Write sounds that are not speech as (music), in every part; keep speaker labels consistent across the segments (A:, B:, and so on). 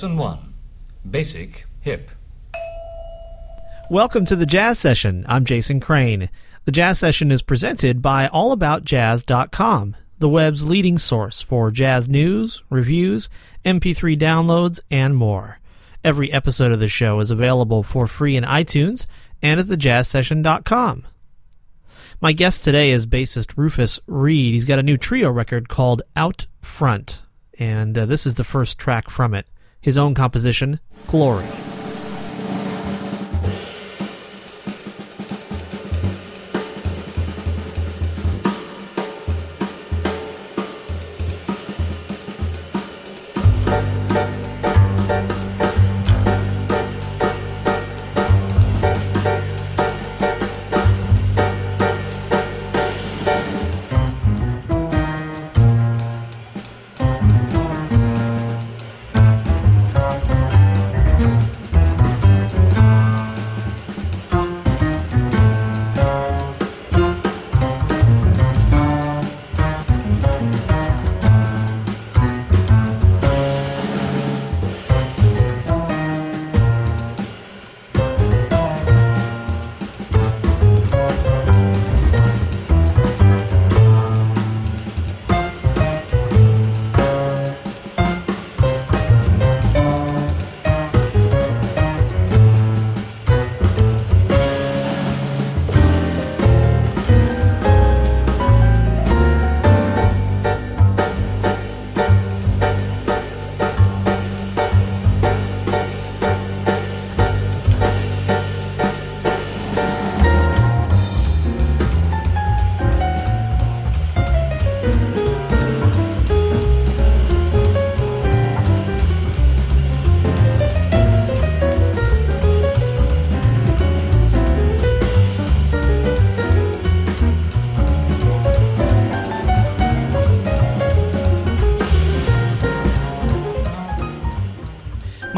A: Lesson 1 Basic Hip.
B: Welcome to the Jazz Session. I'm Jason Crane. The Jazz Session is presented by AllAboutJazz.com, the web's leading source for jazz news, reviews, MP3 downloads, and more. Every episode of the show is available for free in iTunes and at thejazzsession.com. My guest today is bassist Rufus Reid. He's got a new trio record called Out Front, and uh, this is the first track from it his own composition, Glory.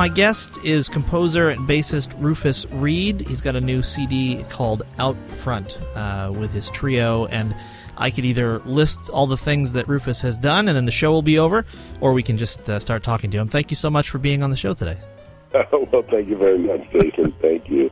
B: My guest is composer and bassist Rufus Reid. He's got a new CD called Out Front uh, with his trio, and I could either list all the things that Rufus has done, and then the show will be over, or we can just uh, start talking to him. Thank you so much for being on the show today. (laughs)
C: well, thank you very much, Jason. thank you.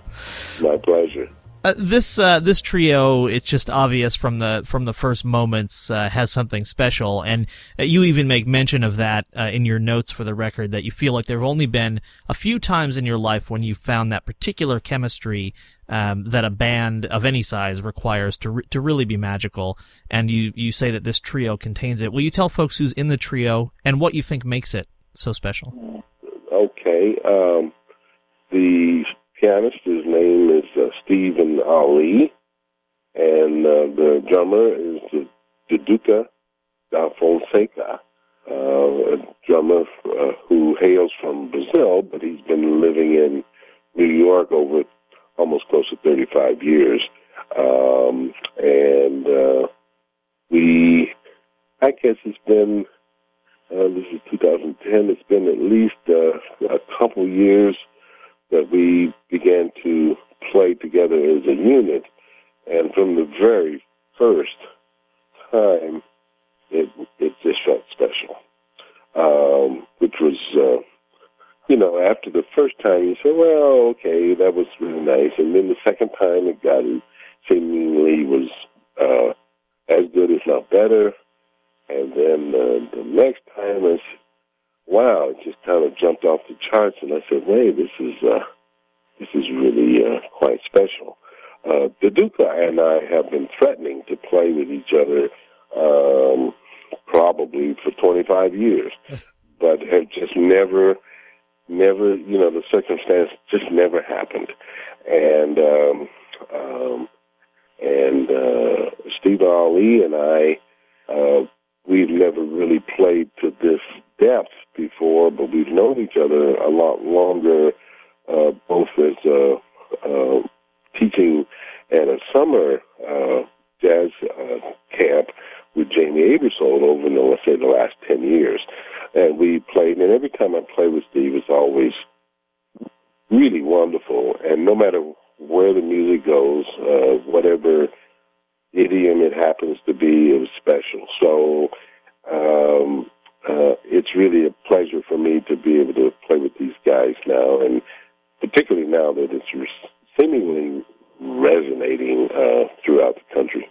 C: My pleasure.
B: Uh, this uh, this trio, it's just obvious from the from the first moments, uh, has something special, and uh, you even make mention of that uh, in your notes for the record. That you feel like there have only been a few times in your life when you found that particular chemistry um, that a band of any size requires to re- to really be magical, and you you say that this trio contains it. Will you tell folks who's in the trio and what you think makes it so special?
C: Okay, um, the pianist. His name is uh, Stephen Allee, and uh, the drummer is the, Duduka da Fonseca, uh, a drummer uh, who hails from Brazil, but he's been living in New York over almost close to 35 years. Um, and uh, we, I guess it's been, uh, this is 2010, it's been at least uh, a couple years that we began to play together as a unit. And from the very first time, it it just felt special. Um, which was, uh, you know, after the first time, you say, well, okay, that was really nice. And then the second time, it got seemingly was uh, as good, if not better. And then uh, the next time, it's wow, it just kind of jumped off the charts, and I said, "Wait, this is uh, this is really uh, quite special." Uh, Duduka and I have been threatening to play with each other um, probably for 25 years, (laughs) but have just never, never, you know, the circumstance just never happened, and um, um, and uh, Steve Allee and I. Uh, we've never really played to this depth before, but we've known each other a lot longer, uh, both as uh, uh, teaching at a summer uh, jazz uh, camp with Jamie Aebersold over, in, let's say, the last 10 years. And we played, and every time I play with Steve, it's always really wonderful. And no matter where the music goes, uh, whatever idiom it happens to be, it was special. So, um, uh, it's really a pleasure for me to be able to play with these guys now, and particularly now that it's seemingly resonating uh, throughout the country.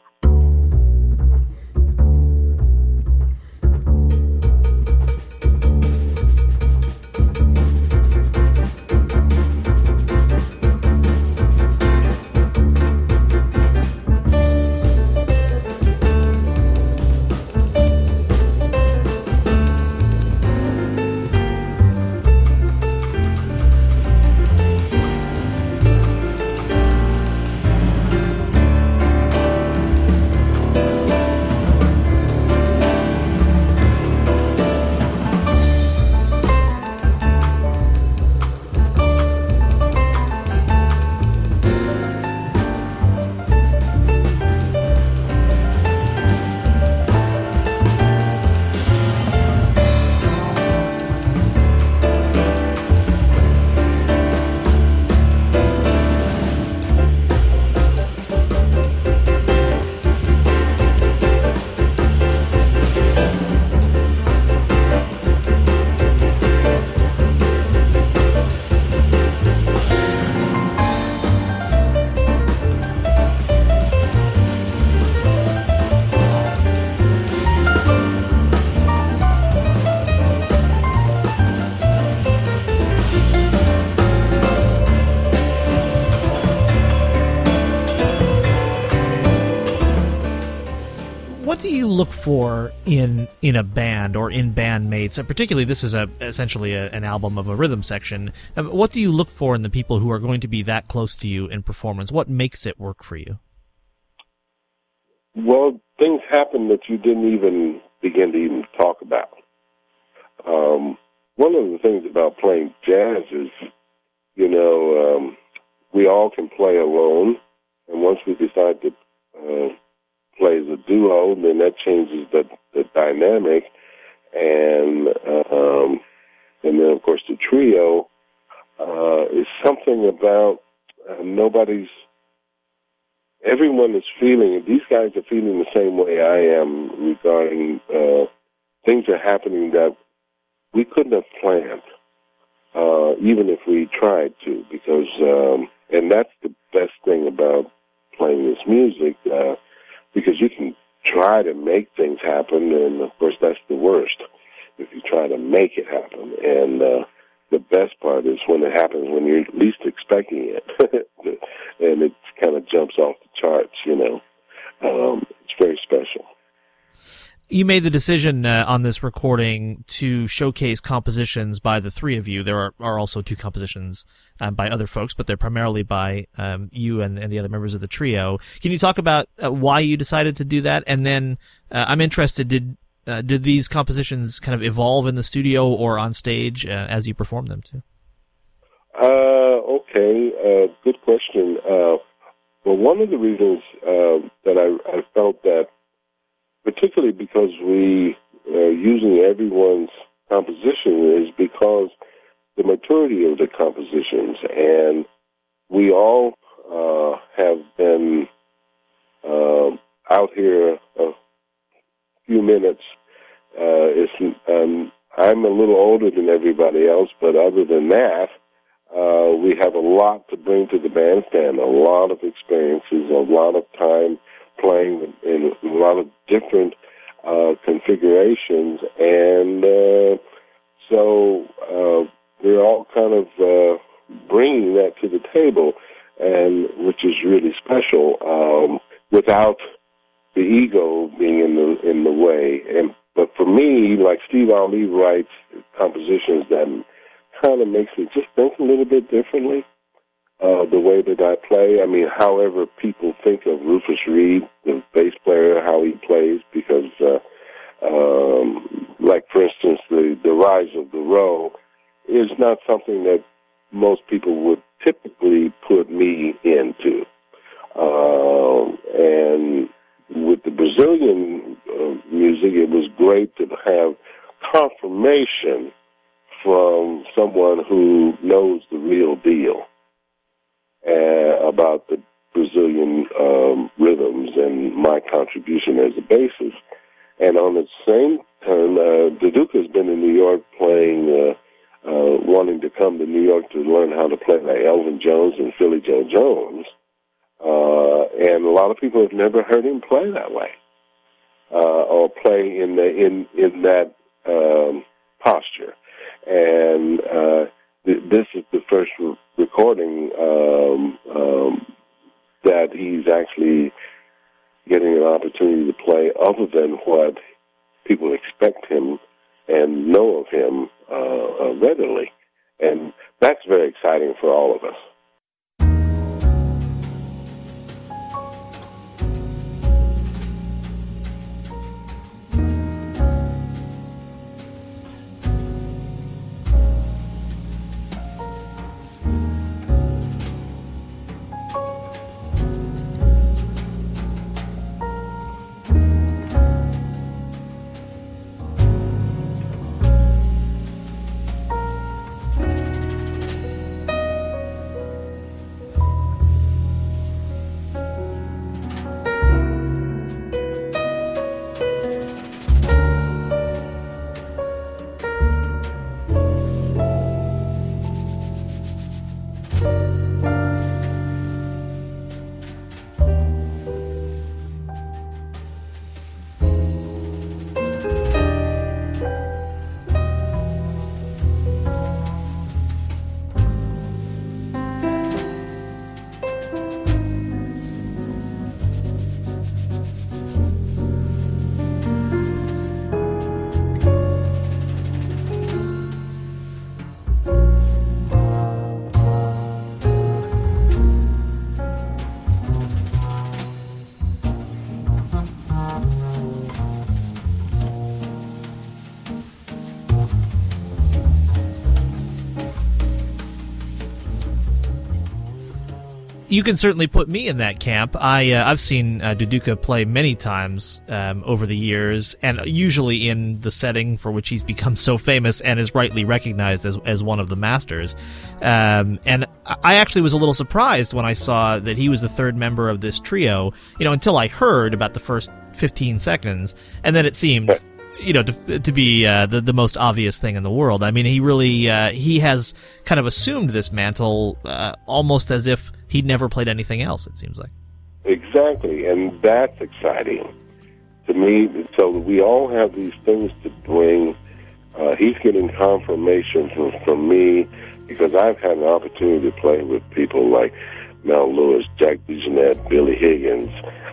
B: Look for in in a band or in bandmates? Particularly, this is a essentially a, an album of a rhythm section. Um, what do you look for in the people who are going to be that close to you in performance? What makes it work for you?
C: Well, things happen that you didn't even begin to even talk about. Um, one of the things about playing jazz is, you know, um, we all can play alone, and once we decide to uh, plays a duo, then that changes the the dynamic, and um, and then of course the trio uh, is something about uh, nobody's. Everyone is feeling. These guys are feeling the same way I am regarding uh, things are happening that we couldn't have planned, uh, even if we tried to. Because um, and that's the best thing about playing this music. Uh, because you can try to make things happen, and of course that's the worst if you try to make it happen. And uh, the best part is when it happens when you're least expecting it, (laughs) and it kind of jumps off the charts. You know, um, it's very special
B: you made the decision uh, on this recording to showcase compositions by the three of you. There are, are also two compositions um, by other folks, but they're primarily by um, you and, and, the other members of the trio. Can you talk about uh, why you decided to do that? And then uh, I'm interested did uh, did these compositions kind of evolve in the studio or on stage uh, as you perform them too?
C: Uh, okay, good question. well, one of the reasons that I, I felt that particularly because we are using everyone's composition is because the maturity of the compositions and we all uh, have been uh, out here a few minutes. Uh, it's, um, I'm a little older than everybody else, but other than that, uh, we have a lot to bring to the bandstand, a lot of experiences, a lot of time playing in a lot of different uh, configurations, and uh, so uh, we're all kind of uh, bringing that to the table, and which is really special. Um, without the ego being in the in the way, and but for me, like Steve Allee writes compositions that kind of makes me just think a little bit differently uh, the way that I play. I mean, however people think of Rufus Reid, the bass player, how he plays, because, uh, um, like for instance, the the rise of the row is not something that most people would typically put me into. Uh, and with the Brazilian uh, music, it was great to have confirmation from someone who knows the real deal uh, about the Brazilian um, rhythms and my contribution as a bassist. And on the same turn. Uh, Duduka has been in New York playing, uh, uh, wanting to come to New York to learn how to play like Elvin Jones and Philly Joe Jones. Uh, and a lot of people have never heard him play that way, uh, or play in the in in that um, posture. And uh, this is the first re- recording um, um, that he's actually getting an opportunity to play other than what people expect him and know of him uh, uh, readily. And that's very exciting for all of us.
B: You can certainly put me in that camp. I uh, I've seen uh, Duduka play many times um, over the years, and usually in the setting for which he's (laughs) become so famous and is rightly recognized as as one of the masters. Um, and I actually was a little surprised when I saw that he was the third member of this trio. You know, until I heard about the first fifteen seconds, and then it seemed you know, to, to be uh, the the most obvious thing in the world. I mean, he really uh, he has kind of assumed this mantle uh, almost as if he'd never played anything else. It seems like
C: exactly, and that's exciting to me. So we all have these things to bring. Uh, he's getting confirmation from, from me because I've had an opportunity to play with people like Mel Lewis, Jack DeJohnette, Billy Higgins,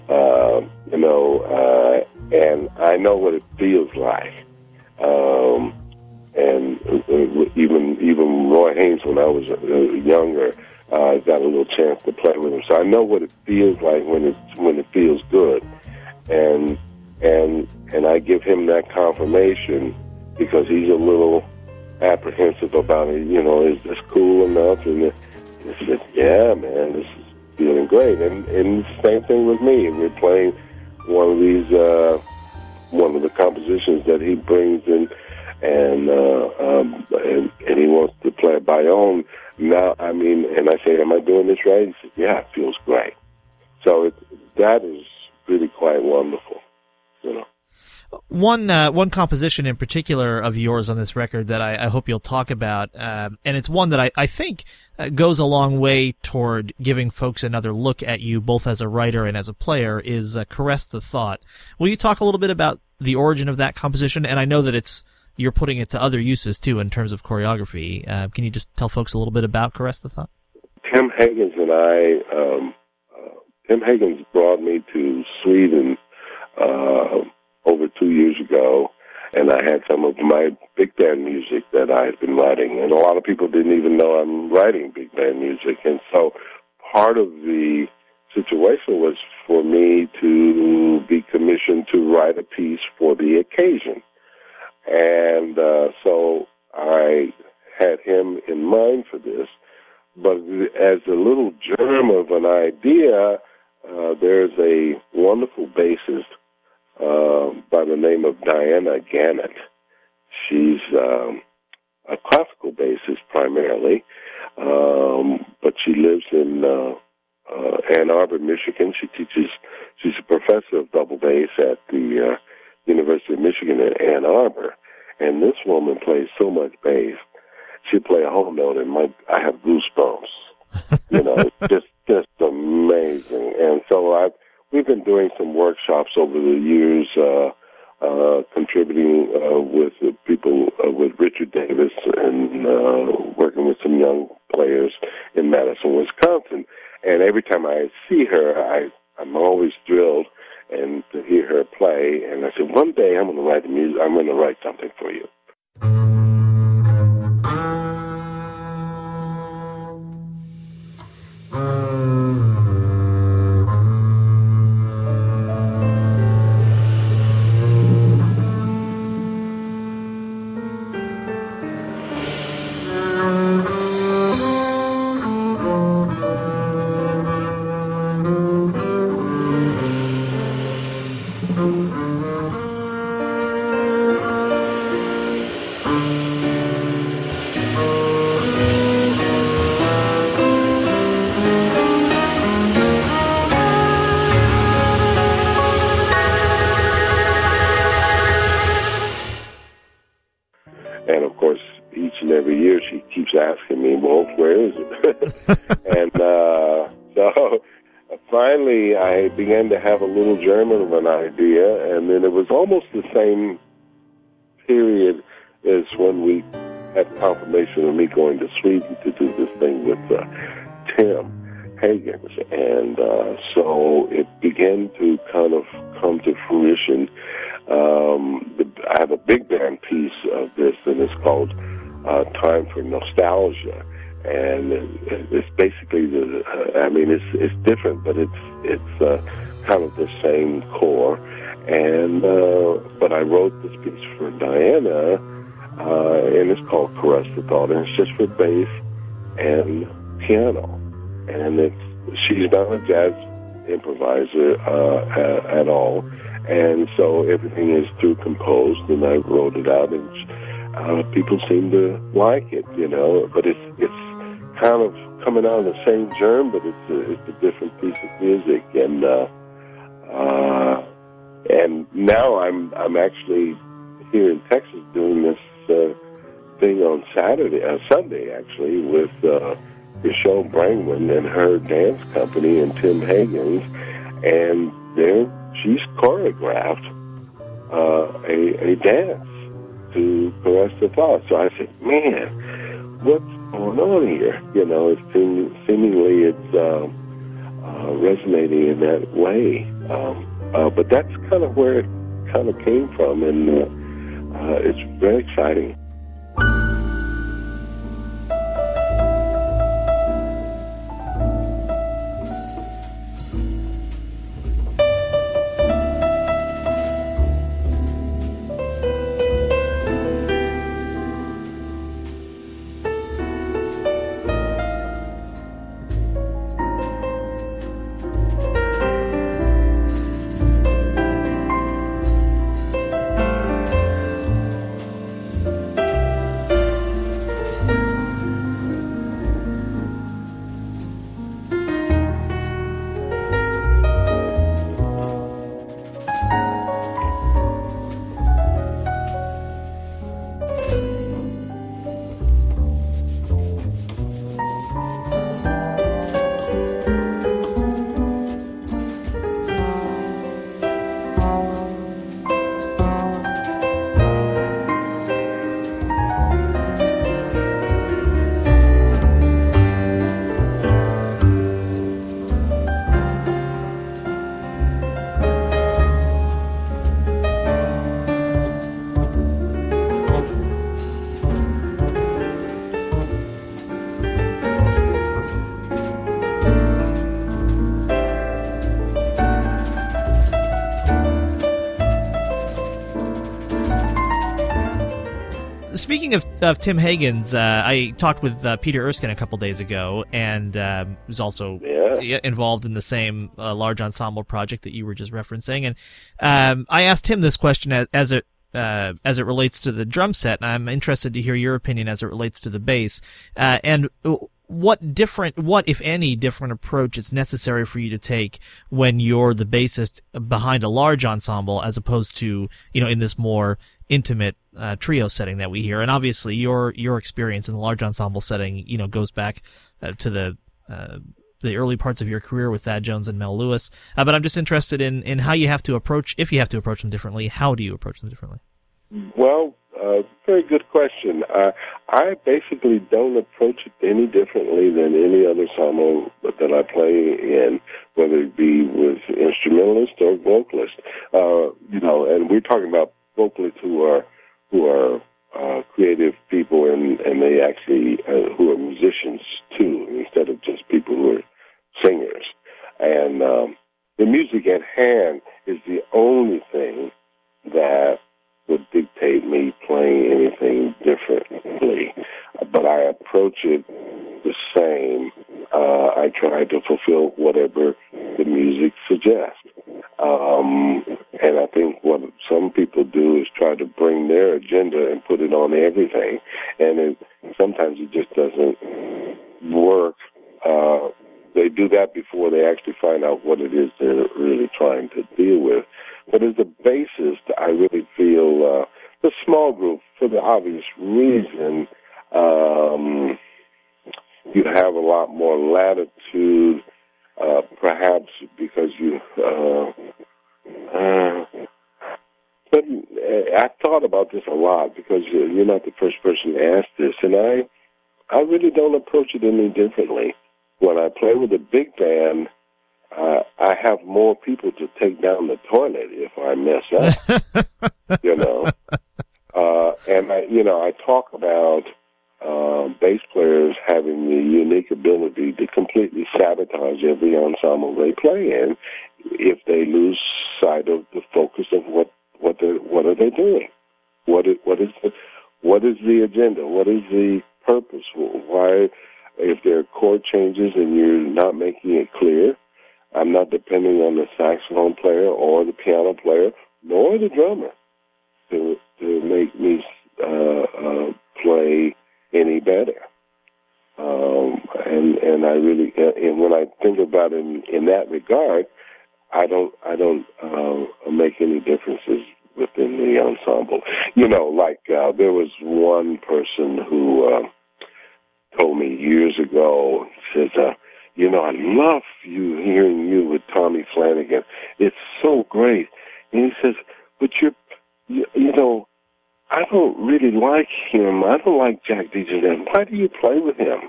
C: uh, you know, uh, and I know what it feels like. Um, and uh, even even Roy Haynes, when I was uh, younger, uh, got a little chance to play with him, so I know what it feels like when it when it feels good, and and and I give him that confirmation because he's a little apprehensive about it. You know, is this cool enough? And he said, "Yeah, man, this is feeling great." And and same thing with me. We're playing one of these uh, one of the compositions that he brings in, and uh, um, and, and he wants to play by own. Now, I mean, and I say, "Am I doing this right?" He said, "Yeah, it feels great." So it, that is really quite wonderful, you know.
B: One uh, one composition in particular of yours on this record that I, I hope you'll talk about, um, and it's one that I, I think uh, goes a long way toward giving folks another look at you, both as a writer and as a player, is uh, "Caress the Thought." Will you talk a little bit about the origin of that composition? And I know that it's you're putting it to other uses too in terms of choreography. Uh, can you just tell folks a little bit about "Caress the Thought"?
C: Tim Hagans and I, um, uh, Tim Hagans brought me to Sweden uh, over two years ago, and I had some of my big band music that I had been writing, and a lot of people didn't even know I'm writing big band music, and so part of the situation was for me to be commissioned to write a piece for the occasion, and uh, so I had him in mind for this. But as a little germ of an idea, uh, there's a wonderful bassist uh, by the name of Diana Gannett. She's um, a classical bassist primarily, um, but she lives in uh, uh, Ann Arbor, Michigan. She teaches. She's a professor of double bass at the uh, University of Michigan in Ann Arbor, and this woman plays so much bass. She play a whole note, and my I have goosebumps. you know, it's (laughs) just just amazing. And so I've we've been doing some workshops over the years. Uh, uh, contributing uh, with people uh, with Richard Davis and uh, working with some young players in Madison, Wisconsin. And every time I see her, I I'm always thrilled and to hear her play. And I said, one day I'm going to write the music. I'm going to write something for you. Little German of an idea, and then it was almost the same period as when we had confirmation of me going to Sweden to do this thing with uh, Tim Hagans. And uh, so it began to kind of come to fruition um, I have a big band piece of this, and it's called uh, "Time for Nostalgia," and it's basically the. Uh, I mean, it's it's different, but it's it's uh, kind of the same core. And uh, but I wrote this piece for Diana, uh, and it's called "Caress the Thought," and it's just for bass and piano, and it's she's not a jazz improviser uh, at, at all and so everything is through composed, and I wrote it out, and uh, people seem to like it, you know. But it's it's kind of coming out of the same germ, but it's a, it's a different piece of music, and uh, uh, and now I'm I'm actually here in Texas doing this uh, thing on Saturday, uh, Sunday actually, with uh, Michelle Brangwen and her dance company and Tim Hagans, and they're she's choreographed uh, a, a dance to caress the thought. So I said, man, what's going on here? You know, it's seem, seemingly it's uh, uh, resonating in that way. Um, uh, but that's kind of where it kind of came from, and uh, uh, it's very exciting.
B: Of, Tim Hagans, uh, I talked with uh, Peter Erskine a couple days ago, and um, was also
C: yeah.
B: involved in the same uh, large ensemble project that you were just referencing. And um, I asked him this question as, as it uh, as it relates to the drum set, and I'm interested to hear your opinion as it relates to the bass. Uh, and what different, what if any different approach is necessary for you to take when you're the bassist behind a large ensemble, as opposed to you know in this more intimate uh, trio setting that we hear. And obviously, your your experience in the large ensemble setting, you know, goes back uh, to the uh, the early parts of your career with Thad Jones and Mel Lewis. Uh, but I'm just interested in in how you have to approach, if you have to approach them differently. How do you approach them differently?
C: Well, uh, very good question. Uh, I basically don't approach it any differently than any other ensemble that I play in, whether it be with instrumentalist or vocalist. You know, and we're talking about vocalists who are who are uh, creative people and and they actually uh, who are musicians too, instead of just people who are singers. And um, the music at hand is the only thing that would dictate me playing anything differently. But I approach it the same. Uh, I try to fulfill whatever the music suggests. Um, and I think what some people do is try to bring their agenda and put it on everything. And it, sometimes it just doesn't work. Uh, they do that before they actually find out what it is they're really trying to deal with. But as a basis, I really feel uh, the small group, for the obvious reason, um, you have a lot more latitude, uh, perhaps because you. Uh, thought about this a lot because you're not the first person to ask this, and I, I really don't approach it any differently. When I play with a big band, uh, I have more people to take down the toilet if I mess up. (laughs) you know, uh, and I, you know, I talk about uh, bass players having the unique ability to completely sabotage every ensemble they play in if they lose sight of the focus of what what they what are they doing, what is what is the what is the agenda, what is the purpose, why if there are chord changes and you're not making it clear I'm not depending on the saxophone player or the piano player nor the drummer to to make me uh, uh, play any better. Um, and and I really and when I think about it in, in that regard, I don't I don't uh, make any differences within the ensemble. You know, like uh, there was one person who uh, told me years ago says. Uh, you know, I love you hearing you with Tommy Flanagan. It's so great. And he says, but you're, you, you know, I don't really like him. I don't like Jack DeJohnette. Why do you play with him?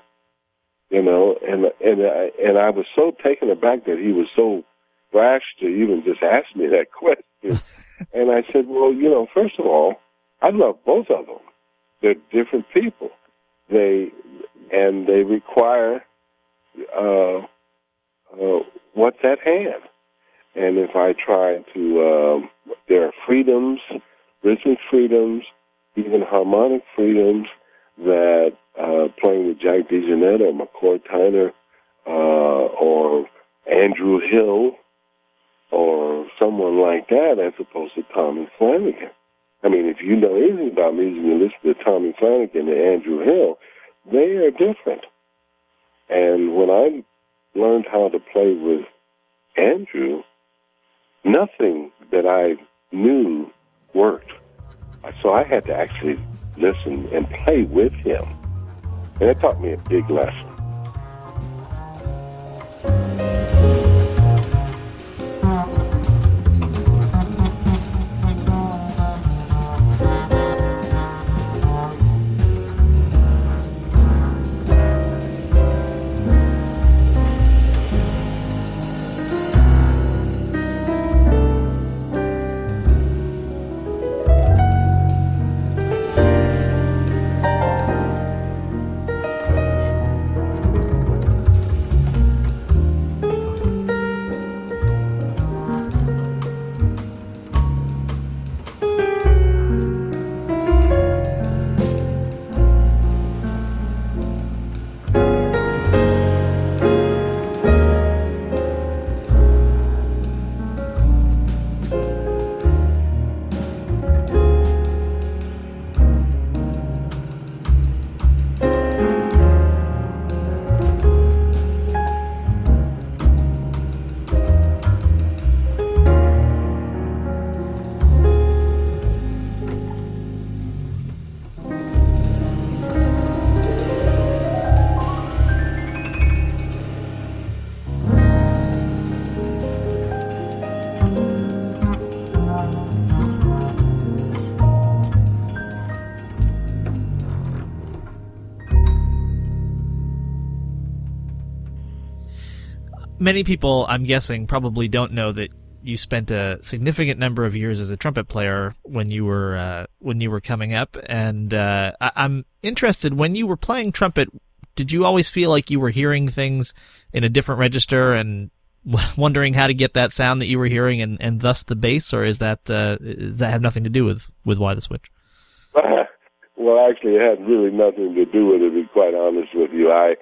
C: You know, and and I, and I was so taken aback that he was so rash to even just ask me that (laughs) question. And I said, well, you know, first of all, I love both of them. They're different people. They and they require uh, uh, what's at hand. And if I try to, um, there are freedoms, rhythmic freedoms, even harmonic freedoms that uh, playing with Jack DeJohnette or McCoy Tyner uh, or Andrew Hill or someone like that as opposed to Tommy Flanagan. I mean, if you know anything about music, you listen to Tommy Flanagan and Andrew Hill, they are different. And when I learned how to play with Andrew, nothing that I knew worked. So I had to actually listen and play with him. And it taught me a big lesson.
B: Many people, I'm guessing, probably don't know that you spent a significant number of years as a trumpet player when you were uh, when you were coming up, and uh, I- I'm interested when you were playing trumpet. Did you always feel like you were hearing things in a different register and (laughs) wondering how to get that sound that you were hearing and, and thus the bass, or is that uh, does that have nothing to do with with why the switch? (laughs)
C: well, actually, it had really nothing to do with it. To be quite honest with you, I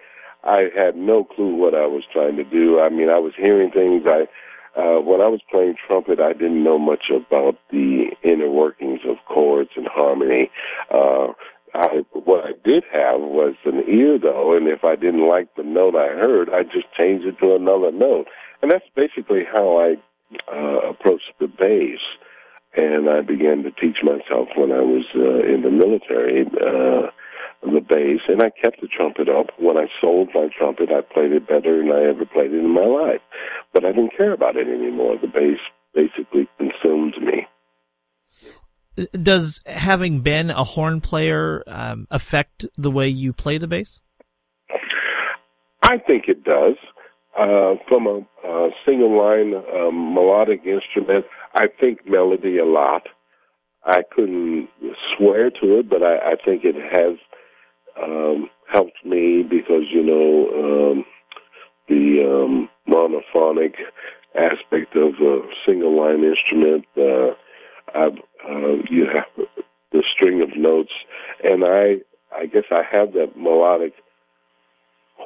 C: I had no clue what I was trying to do. I mean, I was hearing things. I uh, when I was playing trumpet, I didn't know much about the inner workings of chords and harmony. Uh, I, what I did have was an ear, though, and if I didn't like the note I heard, I just changed it to another note. And that's basically how I uh, approached the bass. And I began to teach myself when I was uh, in the military. Uh, the bass, and I kept the trumpet up. When I sold my trumpet, I played it better than I ever played it in my life. But I didn't care about it anymore. The bass basically consumed me.
B: Does having been a horn player um, affect the way you play the bass?
C: I think it does. Uh, from a, a single line um, melodic instrument, I think melody a lot. I couldn't swear to it, but I, I think it has um, helped me because you know um, the um, monophonic aspect of a single line instrument. Uh, I've, uh, you have the string of notes, and I I guess I have that melodic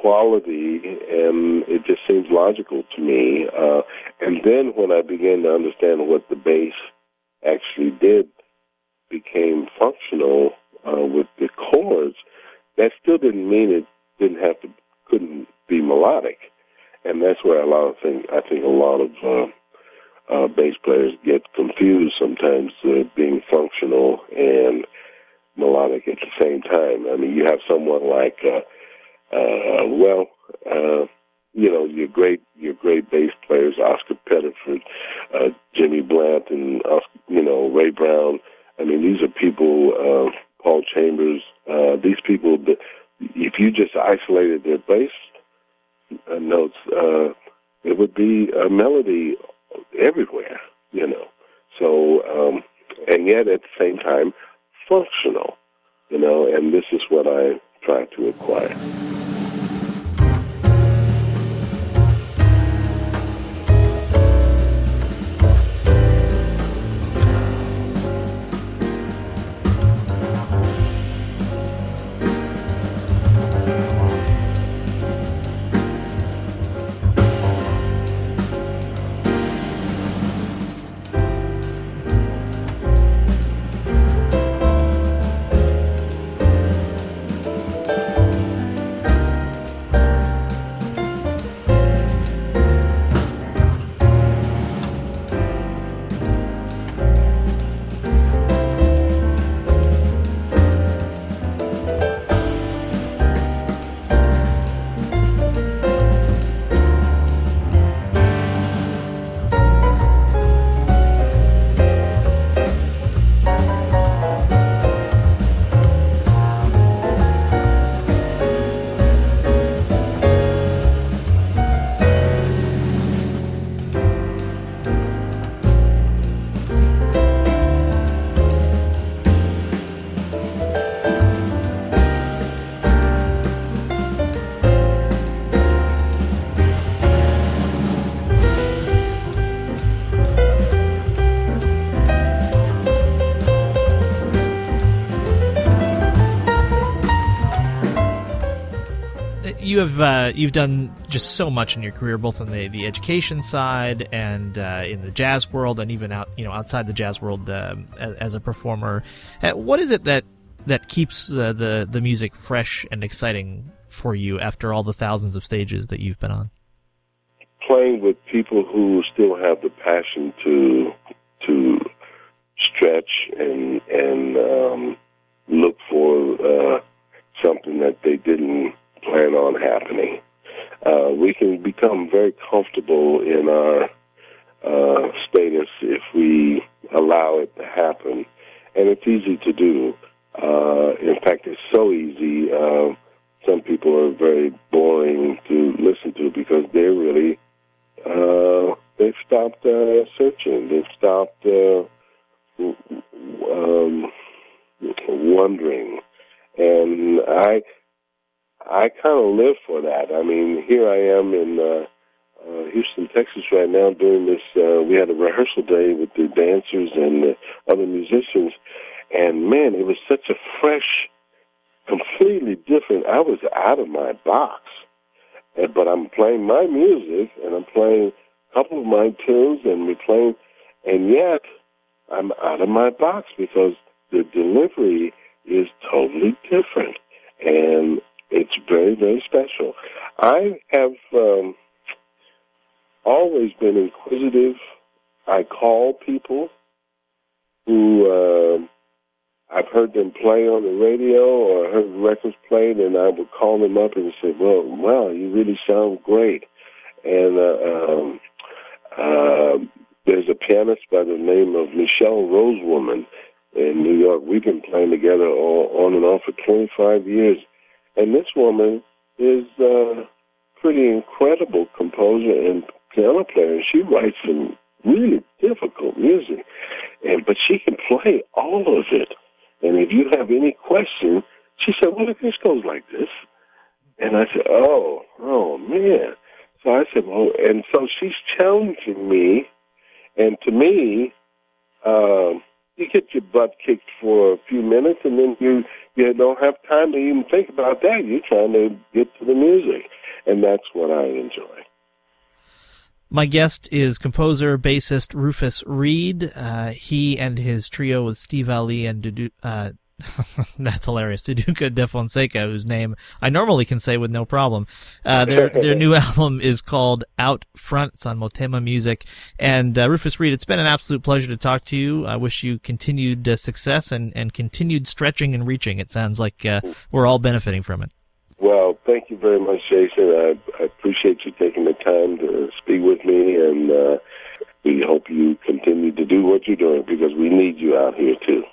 C: quality, and it just seems logical to me. Uh, and then when I began to understand what the bass actually did, became functional uh, with the chords that still didn't mean it didn't have to couldn't be melodic, and that's where a lot of things. I think a lot of uh, uh, bass players get confused sometimes, uh, being functional and melodic at the same time. I mean, you have someone like, uh, uh, well, uh, you know, your great your great bass players, Oscar Pettiford, uh, Jimmy Blanton, and Oscar, you know Ray Brown. I mean, these are people. Uh, Paul Chambers, uh, these people, if you just isolated their bass uh, notes, uh, it would be a melody everywhere, you know. So, um, and yet at the same time, functional, you know, and this is what I try to acquire.
B: You have uh, you've done just so much in your career, both on the, the education side and uh, in the jazz world, and even out you know outside the jazz world uh, as, as, a performer. Uh, what is it that that keeps the the music fresh and exciting for you after all the thousands of stages that you've been on?
C: Playing with people who still have the passion to to stretch and and um, look for uh, something that they didn't plan on happening. Uh, we can become very comfortable in our uh, status if we allow it to happen, and it's easy to do. Uh, in fact, it's so easy. Uh, some people are very boring to listen to because they're really uh, they've stopped uh searching. They've stopped um, wondering, and I I kind of live for that. I mean, here I am in uh, uh, Houston, Texas, right now doing this. Uh, we had a rehearsal day with the dancers and the other musicians, and man, it was such a fresh, completely different. I was out of my box, and, but I'm playing my music and I'm playing a couple of my tunes, and we're playing, and yet I'm out of my box because the delivery is totally different, and it's very, very special. I have um, always been inquisitive. I call people who uh, I've heard them play on the radio or heard records played, and I would call them up and say, "Well, wow, you really sound great." And uh, um, uh, there's a pianist by the name of Michelle Rosewoman in New York. We've been playing together all, on and off for 25 years, and this woman is a pretty incredible composer and piano player. She writes some really difficult music, and but she can play all of it. And if you have any question, she said, "Well, if this goes like this," and I said, "Oh, oh man." So I said, "Well," and so she's challenging me, and to me, um, you get your butt kicked for a few minutes, and then you you don't have time to even think about that. You're trying to get to the music, and that's what I enjoy.
B: My guest is composer, bassist Rufus Reid. Uh, he and his trio with Steve Allee and Dudu, uh, (laughs) that's hilarious. Duduka Da Fonseca, whose name I normally can say with no problem. Uh, their their new (laughs) album is called Out Front. It's on Motema Music. And uh, Rufus Reid, it's been an absolute pleasure to talk to you. I wish you continued uh, success and, and continued stretching and reaching. It sounds like uh, we're all benefiting from it.
C: Well, thank you very much, Jason. I, I appreciate you taking the time to speak with me, and uh, we hope you continue to do what you're doing because we need you out here too.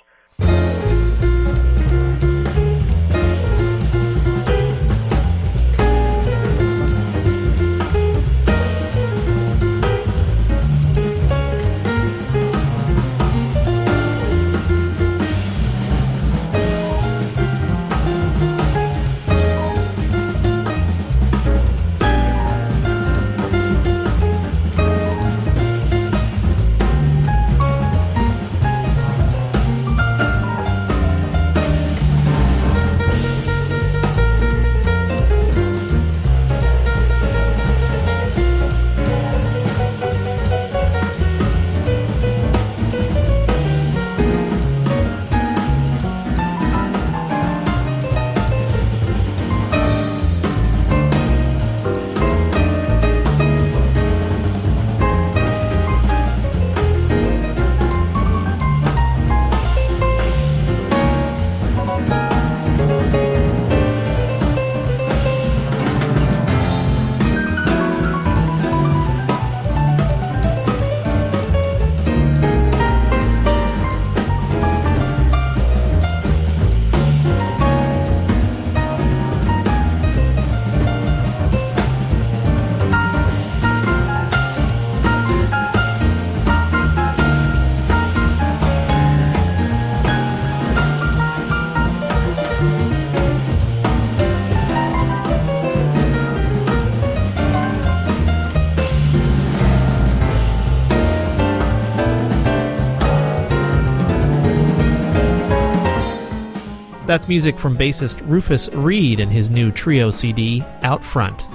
B: That's music from bassist Rufus Reid and his new trio CD, Out Front.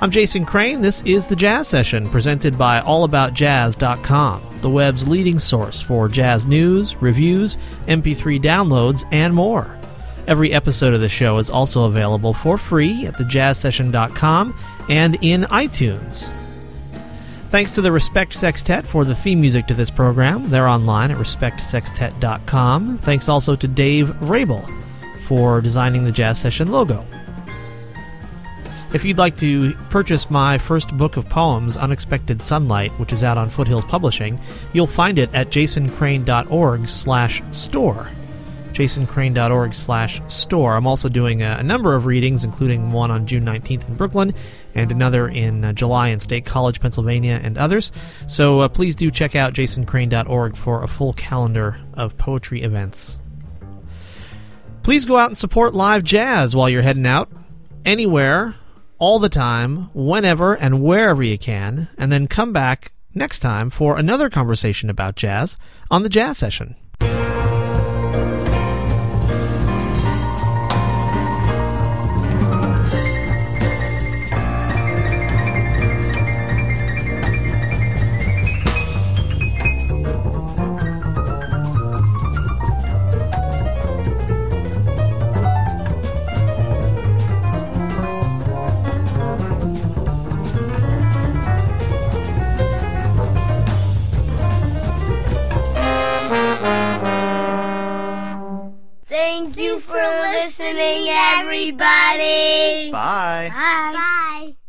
B: I'm Jason Crane. This is the Jazz Session presented by AllAboutJazz.com, the web's leading source for jazz news, reviews, MP3 downloads, and more. Every episode of the show is also available for free at thejazzsession.com and in iTunes. Thanks to the Respect Sextet for the theme music to this program. They're online at respectsextet.com. Thanks also to Dave Rabel for designing the Jazz Session logo. If you'd like to purchase my first book of poems, Unexpected Sunlight, which is out on Foothills Publishing, you'll find it at jasoncrane.org slash store jasoncrane.org slash store. I'm also doing a, a, number of readings, including one on June 19th in Brooklyn and another in uh, July in State College, Pennsylvania, and others. So uh, please do check out jasoncrane.org for a full calendar of poetry events. Please go out and support live jazz while you're heading out, anywhere, all the time, whenever, and wherever you can, and then come back next time for another conversation about jazz on the Jazz Session.
D: Bye.
B: Bye.
D: Bye.